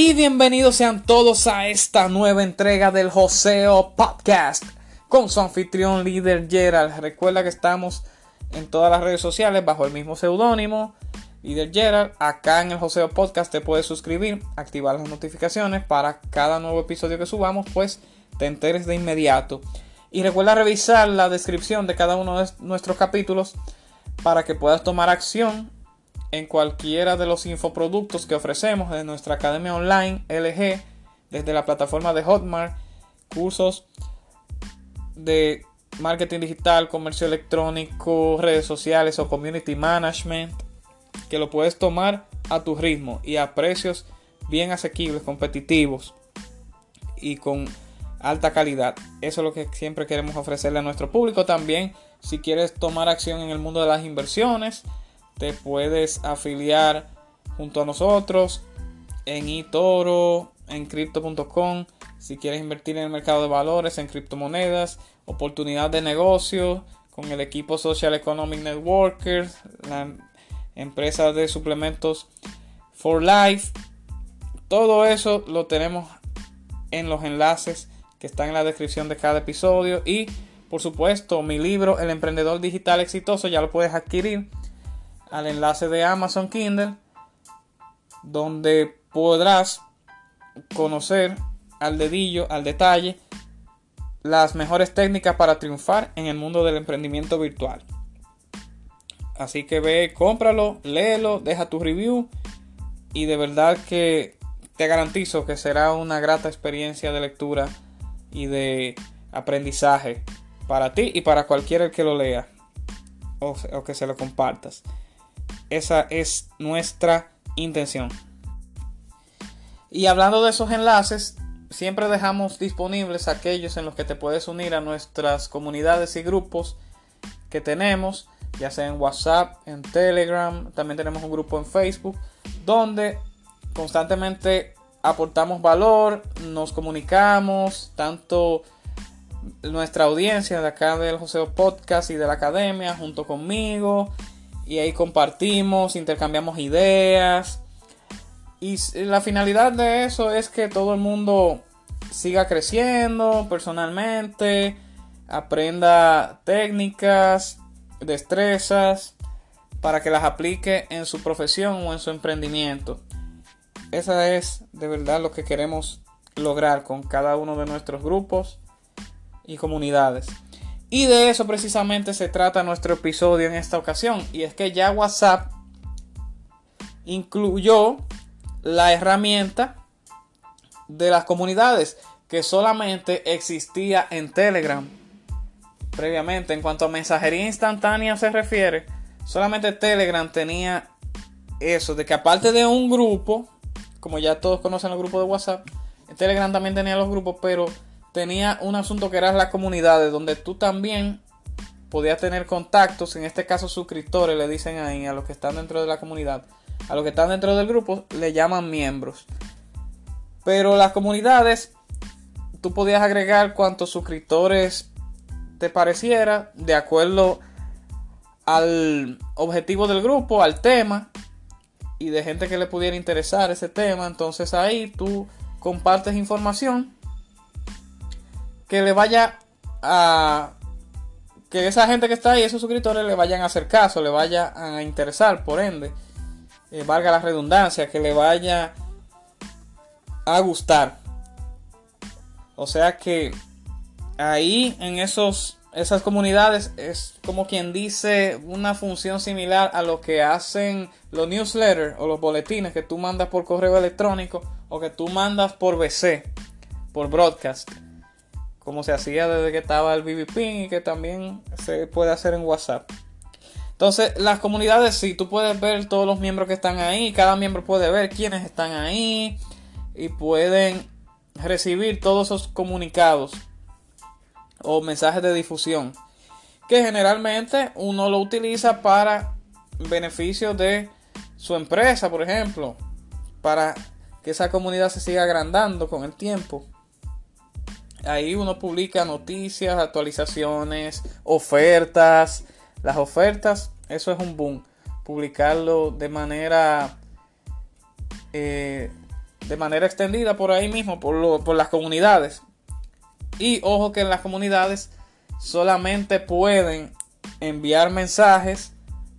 Y bienvenidos sean todos a esta nueva entrega del Joseo Podcast con su anfitrión líder Gerald. Recuerda que estamos en todas las redes sociales bajo el mismo seudónimo líder Gerald. Acá en el Joseo Podcast te puedes suscribir, activar las notificaciones para cada nuevo episodio que subamos, pues te enteres de inmediato. Y recuerda revisar la descripción de cada uno de nuestros capítulos para que puedas tomar acción en cualquiera de los infoproductos que ofrecemos de nuestra academia online LG, desde la plataforma de Hotmart, cursos de marketing digital, comercio electrónico, redes sociales o community management, que lo puedes tomar a tu ritmo y a precios bien asequibles, competitivos y con alta calidad. Eso es lo que siempre queremos ofrecerle a nuestro público. También, si quieres tomar acción en el mundo de las inversiones, te puedes afiliar junto a nosotros en eToro, en crypto.com, si quieres invertir en el mercado de valores, en criptomonedas, oportunidad de negocio con el equipo Social Economic Networkers, la empresa de suplementos For Life. Todo eso lo tenemos en los enlaces que están en la descripción de cada episodio y por supuesto mi libro El emprendedor digital exitoso ya lo puedes adquirir al enlace de Amazon Kindle, donde podrás conocer al dedillo, al detalle, las mejores técnicas para triunfar en el mundo del emprendimiento virtual. Así que ve, cómpralo, léelo, deja tu review y de verdad que te garantizo que será una grata experiencia de lectura y de aprendizaje para ti y para cualquiera que lo lea o, que se lo compartas. Esa es nuestra intención. Y hablando de esos enlaces, siempre dejamos disponibles aquellos en los que te puedes unir a nuestras comunidades y grupos que tenemos, ya sea en WhatsApp, en Telegram, también tenemos un grupo en Facebook, donde constantemente aportamos valor, nos comunicamos, tanto nuestra audiencia de acá del Joseo Podcast y de la academia, junto conmigo, y ahí compartimos, intercambiamos ideas. Y la finalidad de eso es que todo el mundo siga creciendo personalmente, aprenda técnicas, destrezas, para que las aplique en su profesión o en su emprendimiento. Esa es de verdad lo que queremos lograr con cada uno de nuestros grupos y comunidades. Y de eso precisamente se trata nuestro episodio en esta ocasión. Y es que ya WhatsApp incluyó la herramienta de las comunidades que solamente existía en Telegram previamente. En cuanto a mensajería instantánea se refiere, solamente Telegram tenía eso, de que aparte de un grupo, como ya todos conocen los grupos de WhatsApp, Telegram también tenía los grupos, pero tenía un asunto que era las comunidades, donde tú también podías tener contactos, en este caso suscriptores, le dicen ahí a los que están dentro de la comunidad, a los que están dentro del grupo, le llaman miembros. Pero las comunidades, tú podías agregar cuantos suscriptores te pareciera, de acuerdo al objetivo del grupo, al tema, y de gente que le pudiera interesar ese tema. Entonces ahí tú compartes información que le vaya a que esa gente que está ahí, esos suscriptores, le vayan a hacer caso, le vaya a interesar, por ende, eh, valga la redundancia, que le vaya a gustar. O sea que ahí en esos esas comunidades es como quien dice una función similar a lo que hacen los newsletters o los boletines que tú mandas por correo electrónico o que tú mandas por BC, por broadcast como se hacía desde que estaba el BBP y que también se puede hacer en WhatsApp. Entonces, las comunidades, sí, tú puedes ver todos los miembros que están ahí, cada miembro puede ver quiénes están ahí y pueden recibir todos esos comunicados o mensajes de difusión que generalmente uno lo utiliza para beneficio de su empresa, por ejemplo, para que esa comunidad se siga agrandando con el tiempo. Ahí uno publica noticias, actualizaciones, ofertas. Las ofertas, eso es un boom. Publicarlo de manera eh, de manera extendida por ahí mismo, por, por las comunidades. Y ojo que en las comunidades solamente pueden enviar mensajes,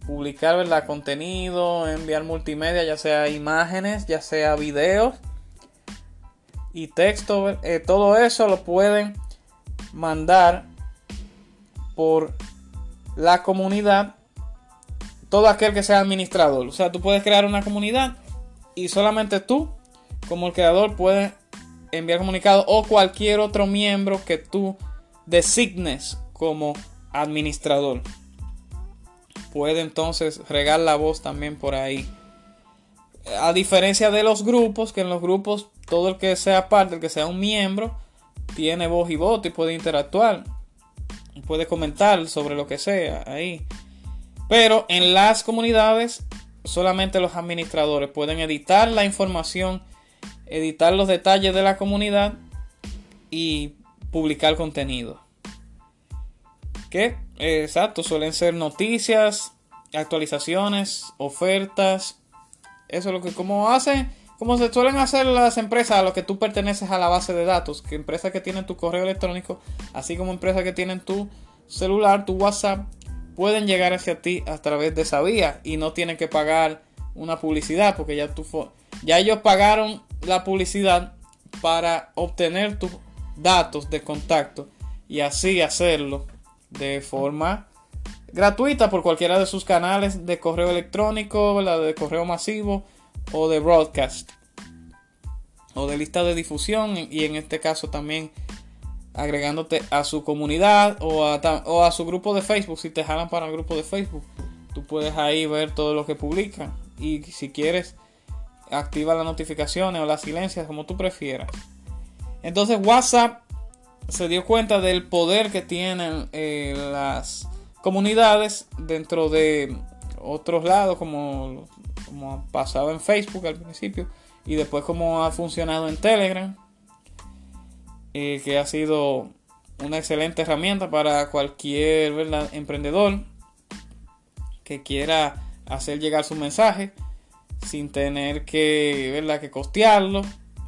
publicar ¿verdad? contenido, enviar multimedia, ya sea imágenes, ya sea videos y texto. Eh, todo eso lo pueden mandar por la comunidad todo aquel que sea administrador. O sea, tú puedes crear una comunidad y solamente tú, como el creador, puedes enviar comunicado o cualquier otro miembro que tú designes como administrador. Puede entonces regar la voz también por ahí. A diferencia de los grupos, que en los grupos todo el que sea parte, el que sea un miembro, tiene voz y voto y puede interactuar. Puede comentar sobre lo que sea ahí. Pero en las comunidades solamente los administradores pueden editar la información, editar los detalles de la comunidad y publicar contenido. Que, exacto, suelen ser noticias, actualizaciones, ofertas. Eso es lo que como hacen, como se suelen hacer las empresas a las que tú perteneces a la base de datos, que empresas que tienen tu correo electrónico, así como empresas que tienen tu celular, tu WhatsApp, pueden llegar hacia ti a través de esa vía y no tienen que pagar una publicidad porque ya tú ya ellos pagaron la publicidad para obtener tus datos de contacto y así hacerlo de forma gratuita por cualquiera de sus canales de correo electrónico, la de correo masivo o de broadcast o de lista de difusión y en este caso también agregándote a su comunidad o a, su grupo de Facebook. Si te jalan para el grupo de Facebook, tú puedes ahí ver todo lo que publican. Y si quieres, activa las notificaciones o las silencias, como tú prefieras. Entonces, WhatsApp se dio cuenta del poder que tienen eh, las comunidades dentro de otros lados, como, como pasaba en Facebook al principio, y después como ha funcionado en Telegram eh, que ha sido una excelente herramienta para cualquier emprendedor que quiera hacer llegar su mensaje sin tener que, ¿verdad? que costearlo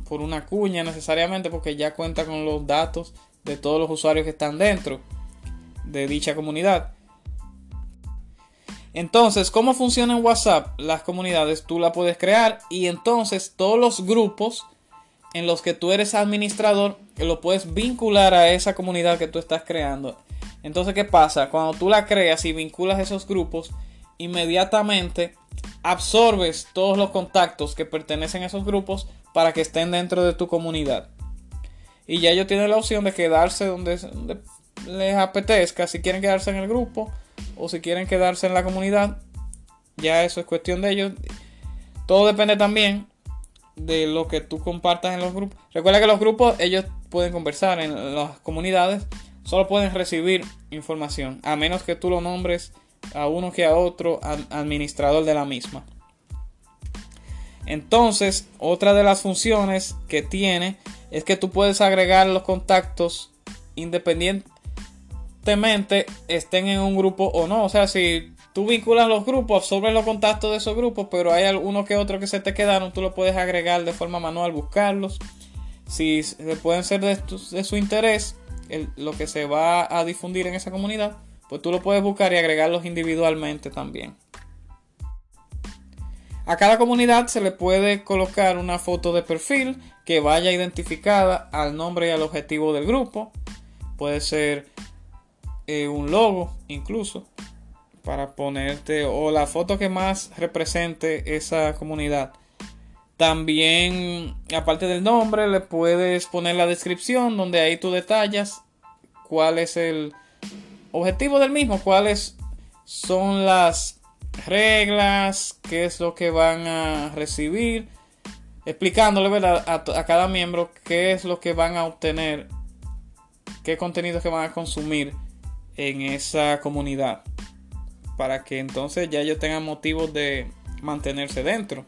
por una cuña necesariamente porque ya cuenta con los datos de todos los usuarios que están dentro de dicha comunidad. Entonces, ¿cómo funciona en WhatsApp? Las comunidades tú la puedes crear y entonces todos los grupos en los que tú eres administrador, lo puedes vincular a esa comunidad que tú estás creando. Entonces, ¿qué pasa? Cuando tú la creas y vinculas esos grupos, inmediatamente absorbes todos los contactos que pertenecen a esos grupos para que estén dentro de tu comunidad. Y ya ellos tienen la opción de quedarse donde, donde les apetezca, si quieren quedarse en el grupo o si quieren quedarse en la comunidad. Ya eso es cuestión de ellos. Todo depende también de lo que tú compartas en los grupos. Recuerda que los grupos ellos pueden conversar en las comunidades, solo pueden recibir información, a menos que tú lo nombres a uno que a otro administrador de la misma. Entonces, otra de las funciones que tiene es que tú puedes agregar los contactos independientemente estén en un grupo o no. O sea, si Tú vinculas los grupos, absorbes los contactos de esos grupos, pero hay algunos que otros que se te quedaron, tú lo puedes agregar de forma manual, buscarlos. Si pueden ser de, su interés, lo que se va a difundir en esa comunidad, pues tú lo puedes buscar y agregarlos individualmente también. A cada comunidad se le puede colocar una foto de perfil que vaya identificada al nombre y al objetivo del grupo. Puede ser eh, un logo incluso para ponerte o la foto que más represente esa comunidad. También, aparte del nombre, le puedes poner la descripción donde ahí tú detallas cuál es el objetivo del mismo, cuáles son las reglas, qué es lo que van a recibir, explicándole A, a, cada miembro qué es lo que van a obtener, qué contenidos que van a consumir en esa comunidad para que entonces ya ellos tengan motivos de mantenerse dentro.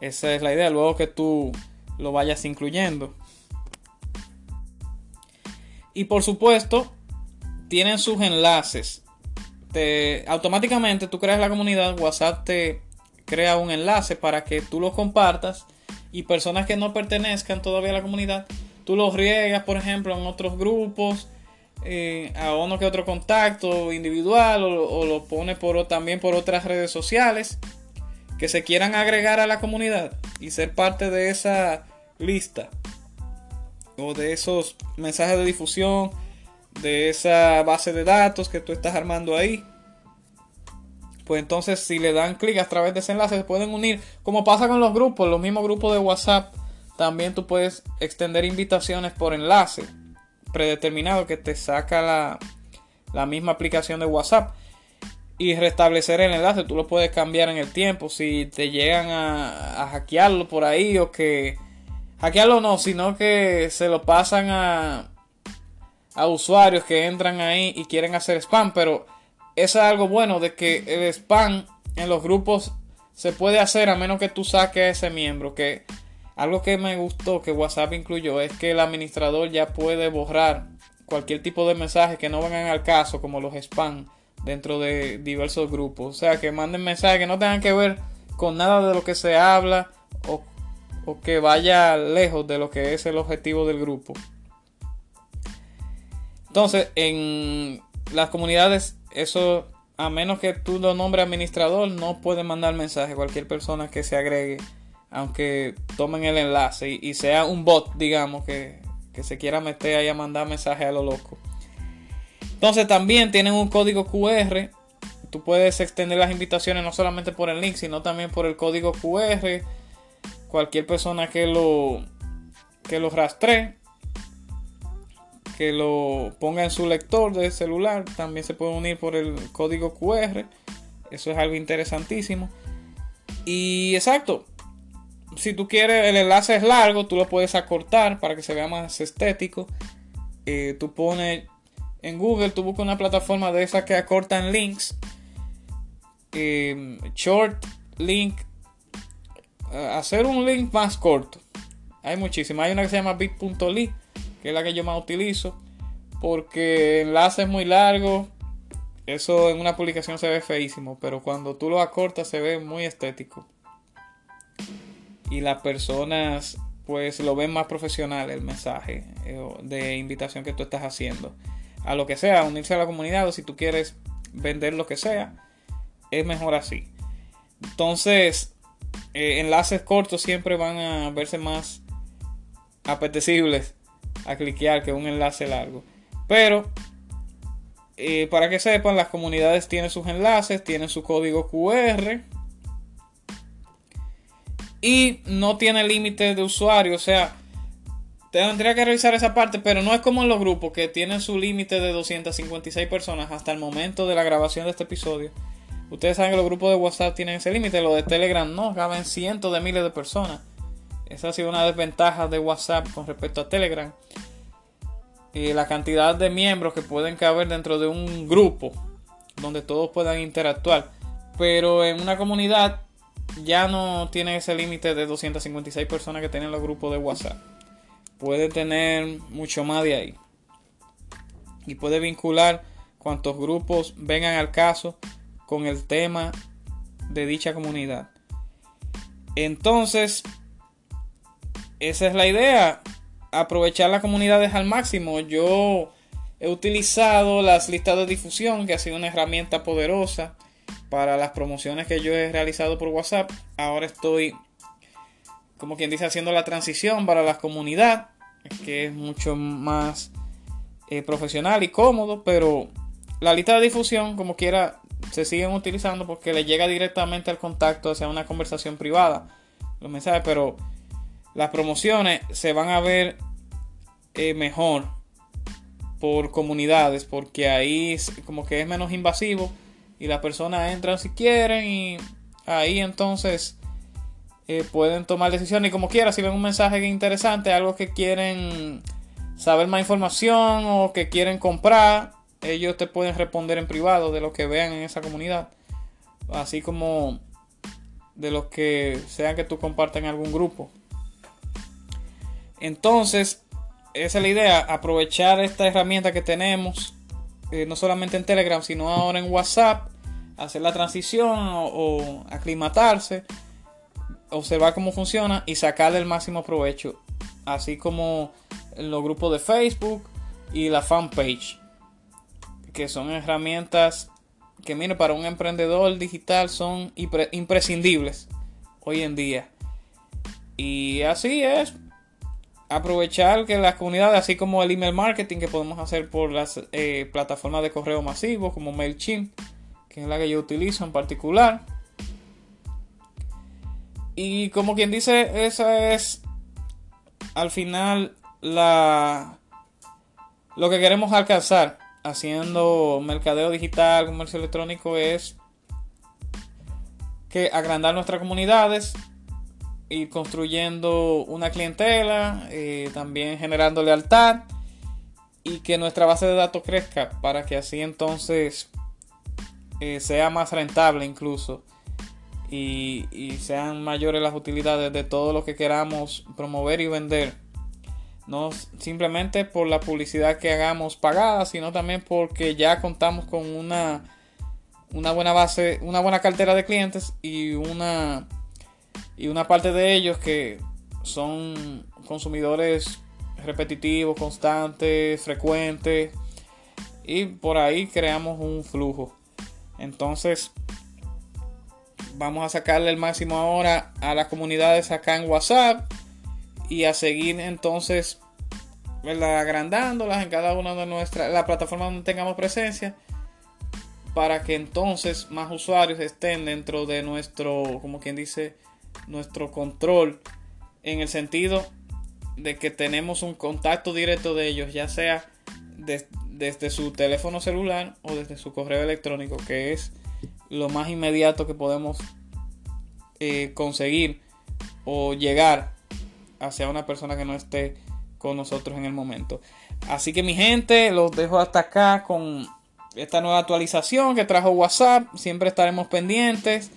Esa es la idea, luego que tú lo vayas incluyendo. Y por supuesto, tienen sus enlaces. Te, automáticamente tú creas la comunidad, WhatsApp te crea un enlace para que tú lo compartas y personas que no pertenezcan todavía a la comunidad, tú los riegas, por ejemplo, en otros grupos, eh, a uno que otro contacto individual o, lo pones por, también por otras redes sociales que se quieran agregar a la comunidad y ser parte de esa lista o de esos mensajes de difusión, de esa base de datos que tú estás armando ahí. Pues entonces si le dan clic a través de ese enlace se pueden unir, como pasa con los grupos, los mismos grupos de WhatsApp, también tú puedes extender invitaciones por enlace predeterminado que te saca la, la misma aplicación de WhatsApp y restablecer el enlace. Tú lo puedes cambiar en el tiempo. Si te llegan a, hackearlo por ahí o que hackearlo no, sino que se lo pasan a, a usuarios que entran ahí y quieren hacer spam, pero es algo bueno de que el spam en los grupos se puede hacer a menos que tú saques a ese miembro. Que algo que me gustó que WhatsApp incluyó es que el administrador ya puede borrar cualquier tipo de mensaje que no vengan al caso, como los spam, dentro de diversos grupos. O sea, que manden mensajes que no tengan que ver con nada de lo que se habla o, o que vaya lejos de lo que es el objetivo del grupo. Entonces, en las comunidades, eso, a menos que tú lo nombres administrador, no puede mandar mensaje cualquier persona que se agregue, aunque tomen el enlace y, sea un bot, digamos, que, que, se quiera meter ahí a mandar mensaje a lo loco. Entonces, también tienen un código QR. Tú puedes extender las invitaciones no solamente por el link, sino también por el código QR. Cualquier persona que lo, que lo rastree que lo ponga en su lector de celular. También se puede unir por el código QR. Eso es algo interesantísimo. Y exacto. Si tú quieres, el enlace es largo, tú lo puedes acortar para que se vea más estético. Eh, tú pones en Google, tú buscas una plataforma de esas que acortan links. Eh, short link. hacer un link más corto. Hay muchísimas. Hay una que se llama bit.ly que es la que yo más utilizo, porque enlace es muy largo, eso en una publicación se ve feísimo, pero cuando tú lo acortas se ve muy estético. Y las personas pues lo ven más profesional el mensaje eh, de invitación que tú estás haciendo. A lo que sea, unirse a la comunidad o si tú quieres vender lo que sea, es mejor así. Entonces, eh, enlaces cortos siempre van a verse más apetecibles a cliquear que un enlace largo. Pero eh, para que sepan, las comunidades tienen sus enlaces, tienen su código QR y no tiene límite de usuario. O sea, tendría que revisar esa parte, pero no es como en los grupos que tienen su límite de 256 personas hasta el momento de la grabación de este episodio. Ustedes saben que los grupos de WhatsApp tienen ese límite, los de Telegram no, caben cientos de miles de personas. Esa ha sido una desventaja de WhatsApp con respecto a Telegram. Y la cantidad de miembros que pueden caber dentro de un grupo donde todos puedan interactuar. Pero en una comunidad ya no tiene ese límite de 256 personas que tienen los grupos de WhatsApp. Puede tener mucho más de ahí. Y puede vincular cuantos grupos vengan al caso con el tema de dicha comunidad. Entonces, esa es la idea, aprovechar las comunidades al máximo. Yo he utilizado las listas de difusión, que ha sido una herramienta poderosa para las promociones que yo he realizado por WhatsApp. Ahora estoy, como quien dice, haciendo la transición para la comunidad, que es mucho más eh, profesional y cómodo, pero la lista de difusión, como quiera, se siguen utilizando porque le llega directamente al contacto hacia una conversación privada los mensajes, pero las promociones se van a ver eh, mejor por comunidades porque ahí como que es menos invasivo y las personas entran si quieren y ahí entonces eh, pueden tomar decisiones. Y como quiera si ven un mensaje interesante algo que quieren saber más información o que quieren comprar ellos te pueden responder en privado de lo que vean en esa comunidad. Así como de los que sean que tú compartas en algún grupo. Entonces, esa es la idea, aprovechar esta herramienta que tenemos, eh, no solamente en Telegram, sino ahora en WhatsApp, hacer la transición o, aclimatarse, observar cómo funciona y sacarle el máximo provecho. Así como los grupos de Facebook y la fanpage. Que son herramientas que, mire, para un emprendedor digital son imprescindibles hoy en día. Y así es. Aprovechar que las comunidades, así como el email marketing que podemos hacer por las eh, plataformas de correo masivo como MailChimp, que es la que yo utilizo en particular. Y como quien dice, esa es al final la lo que queremos alcanzar haciendo mercadeo digital, comercio electrónico es que agrandar nuestras comunidades, ir construyendo una clientela, eh, también generando lealtad y que nuestra base de datos crezca para que así entonces eh, sea más rentable incluso y, y, sean mayores las utilidades de todo lo que queramos promover y vender. No simplemente por la publicidad que hagamos pagada, sino también porque ya contamos con una una buena base, una buena cartera de clientes y una y una parte de ellos que son consumidores repetitivos, constantes, frecuentes y por ahí creamos un flujo. Entonces, vamos a sacarle el máximo ahora a las comunidades acá en WhatsApp y a seguir entonces agrandándolas en cada una de nuestras la plataforma donde tengamos presencia para que entonces más usuarios estén dentro de nuestro, como quien dice, nuestro control, en el sentido de que tenemos un contacto directo de ellos, ya sea desde su teléfono celular o desde su correo electrónico, que es lo más inmediato que podemos eh, conseguir o llegar hacia una persona que no esté con nosotros en el momento. Así que mi gente, los dejo hasta acá con esta nueva actualización que trajo WhatsApp. Siempre estaremos pendientes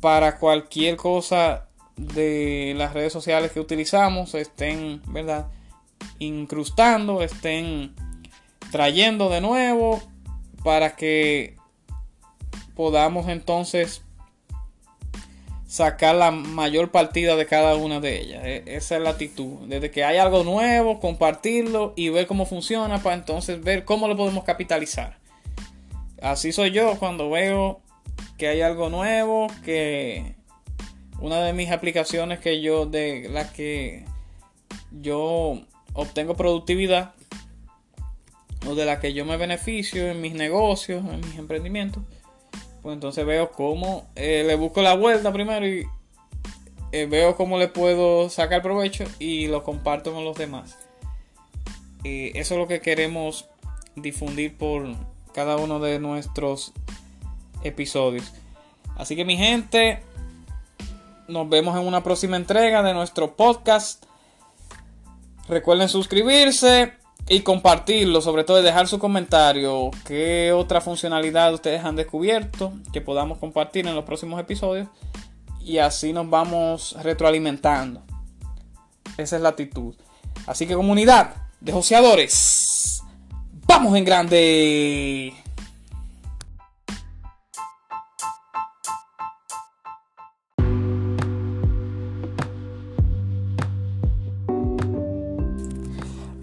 para cualquier cosa de las redes sociales que utilizamos estén, ¿verdad? Incrustando, estén trayendo de nuevo para que podamos entonces sacar la mayor partida de cada una de ellas. E, esa es la actitud. Desde que hay algo nuevo, compartirlo y ver cómo funciona para entonces ver cómo lo podemos capitalizar. Así soy yo cuando veo que hay algo nuevo, que una de mis aplicaciones que yo de las que yo obtengo productividad de la que yo me beneficio en mis negocios, en mis emprendimientos pues entonces veo cómo eh, le busco la vuelta primero y eh, veo cómo le puedo sacar provecho y lo comparto con los demás. eso es lo que queremos difundir por cada uno de nuestros episodios. Así que mi gente, nos vemos en una próxima entrega de nuestro podcast. Recuerden suscribirse, y compartirlo, sobre todo dejar su comentario, qué otra funcionalidad ustedes han descubierto que podamos compartir en los próximos episodios y así nos vamos retroalimentando. Esa es la actitud. Así que comunidad de joseadores, vamos en grande.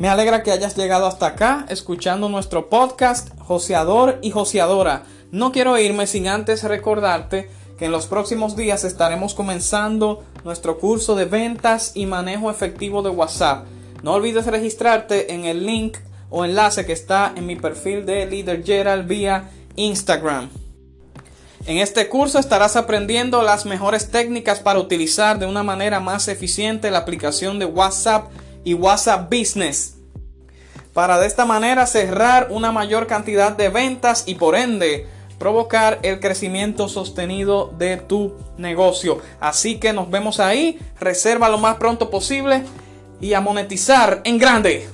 Me alegra que hayas llegado hasta acá escuchando nuestro podcast Joseador y Joseadora. No quiero irme sin antes recordarte que en los próximos días estaremos comenzando nuestro curso de ventas y manejo efectivo de WhatsApp. No olvides registrarte en el link o enlace que está en mi perfil de Leader Gerald vía Instagram. En este curso estarás aprendiendo las mejores técnicas para utilizar de una manera más eficiente la aplicación de WhatsApp y WhatsApp Business para de esta manera cerrar una mayor cantidad de ventas y por ende provocar el crecimiento sostenido de tu negocio. Así que nos vemos ahí, reserva lo más pronto posible y a monetizar en grande.